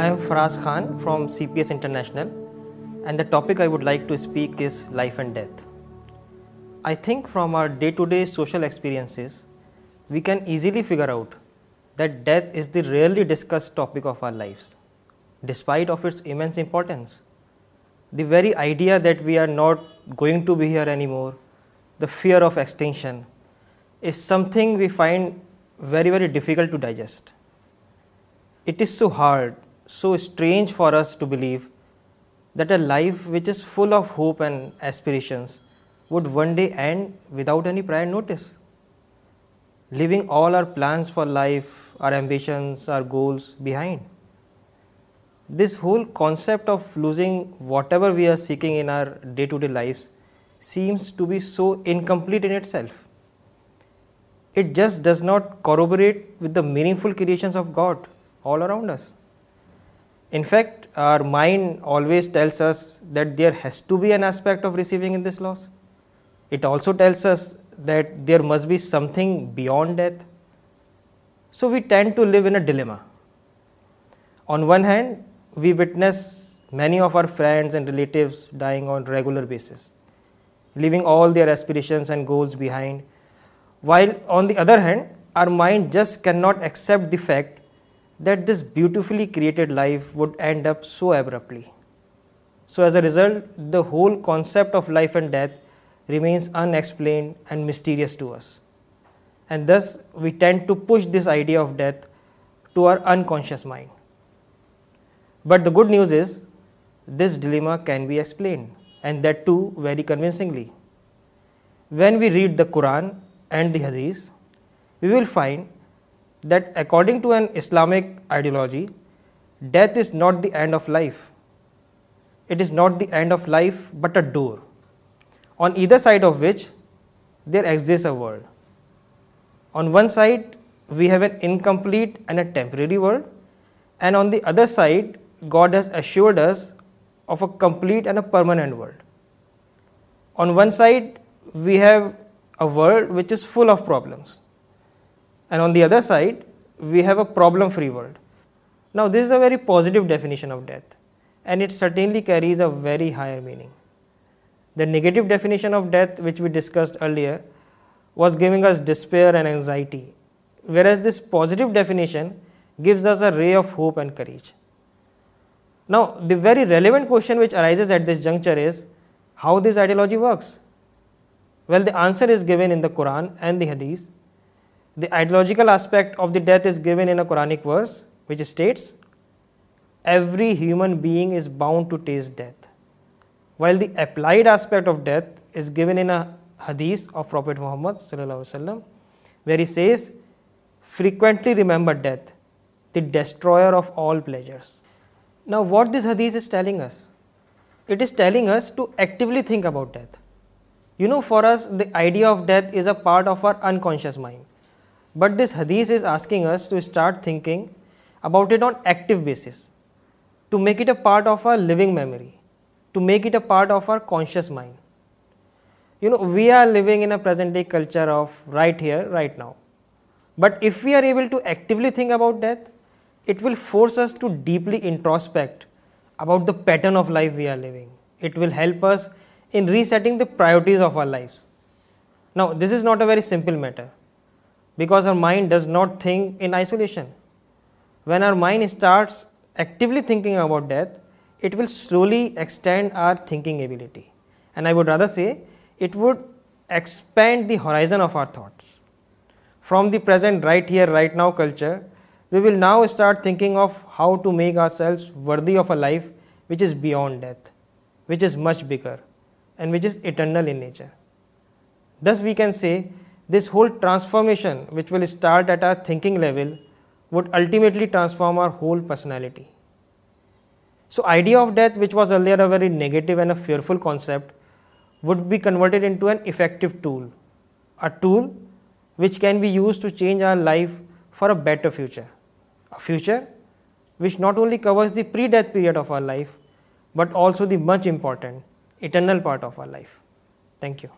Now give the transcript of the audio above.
I am Faraz Khan from CPS International, and the topic I would like to speak is life and death. I think from our day-to-day social experiences, we can easily figure out that death is the rarely discussed topic of our lives, despite of its immense importance. The very idea that we are not going to be here anymore, the fear of extinction, is something we find very, very difficult to digest. It is so hard so strange for us to believe that a life which is full of hope and aspirations would one day end without any prior notice. Leaving all our plans for life, our ambitions, our goals behind. This whole concept of losing whatever we are seeking in our day-to-day lives seems to be so incomplete in itself. It just does not corroborate with the meaningful creations of God all around us. In fact, our mind always tells us that there has to be an aspect of receiving in this loss. It also tells us that there must be something beyond death. So we tend to live in a dilemma. On one hand, we witness many of our friends and relatives dying on a regular basis, leaving all their aspirations and goals behind, while on the other hand, our mind just cannot accept the fact that this beautifully created life would end up so abruptly. So as a result, the whole concept of life and death remains unexplained and mysterious to us. And thus, we tend to push this idea of death to our unconscious mind. But the good news is, this dilemma can be explained, and that too very convincingly. When we read the Quran and the Hadith, we will find that according to an Islamic ideology, death is not the end of life. It is not the end of life, but a door, on either side of which there exists a world. On one side, we have an incomplete and a temporary world, and on the other side, God has assured us of a complete and a permanent world. On one side, we have a world which is full of problems, and on the other side, we have a problem-free world. Now, this is a very positive definition of death, and it certainly carries a very higher meaning. The negative definition of death, which we discussed earlier, was giving us despair and anxiety, whereas this positive definition gives us a ray of hope and courage. Now, the very relevant question which arises at this juncture is, how this ideology works? Well, the answer is given in the Quran and the Hadith, the ideological aspect of the death is given in a Quranic verse which states every human being is bound to taste death well the applied aspect of death is given in a hadith of Prophet Muhammad صلی اللہ علیہ وسلم very says frequently remember death the destroyer of all pleasures نا what this hadith is telling us it is telling us to actually think about death you know for us the I of death is a part of our unconscious mind But this hadith is asking us to start thinking about it on active basis, to make it a part of our living memory, to make it a part of our conscious mind. You know, we are living in a present day culture of right here, right now. But if we are able to actively think about death, it will force us to deeply introspect about the pattern of life we are living. It will help us in resetting the priorities of our lives. Now, this is not a very simple matter because our mind does not think in isolation. When our mind starts actively thinking about death, it will slowly extend our thinking ability, and I would rather say it would expand the horizon of our thoughts. From the present right here, right now culture, we will now start thinking of how to make ourselves worthy of a life which is beyond death, which is much bigger and which is eternal in nature. Thus we can say this whole transformation, which will start at our thinking level, would ultimately transform our whole personality. So idea of death, which was earlier a very negative and a fearful concept, would be converted into an effective tool, a tool which can be used to change our life for a better future, a future which not only covers the pre-death period of our life, but also the much important eternal part of our life. Thank you.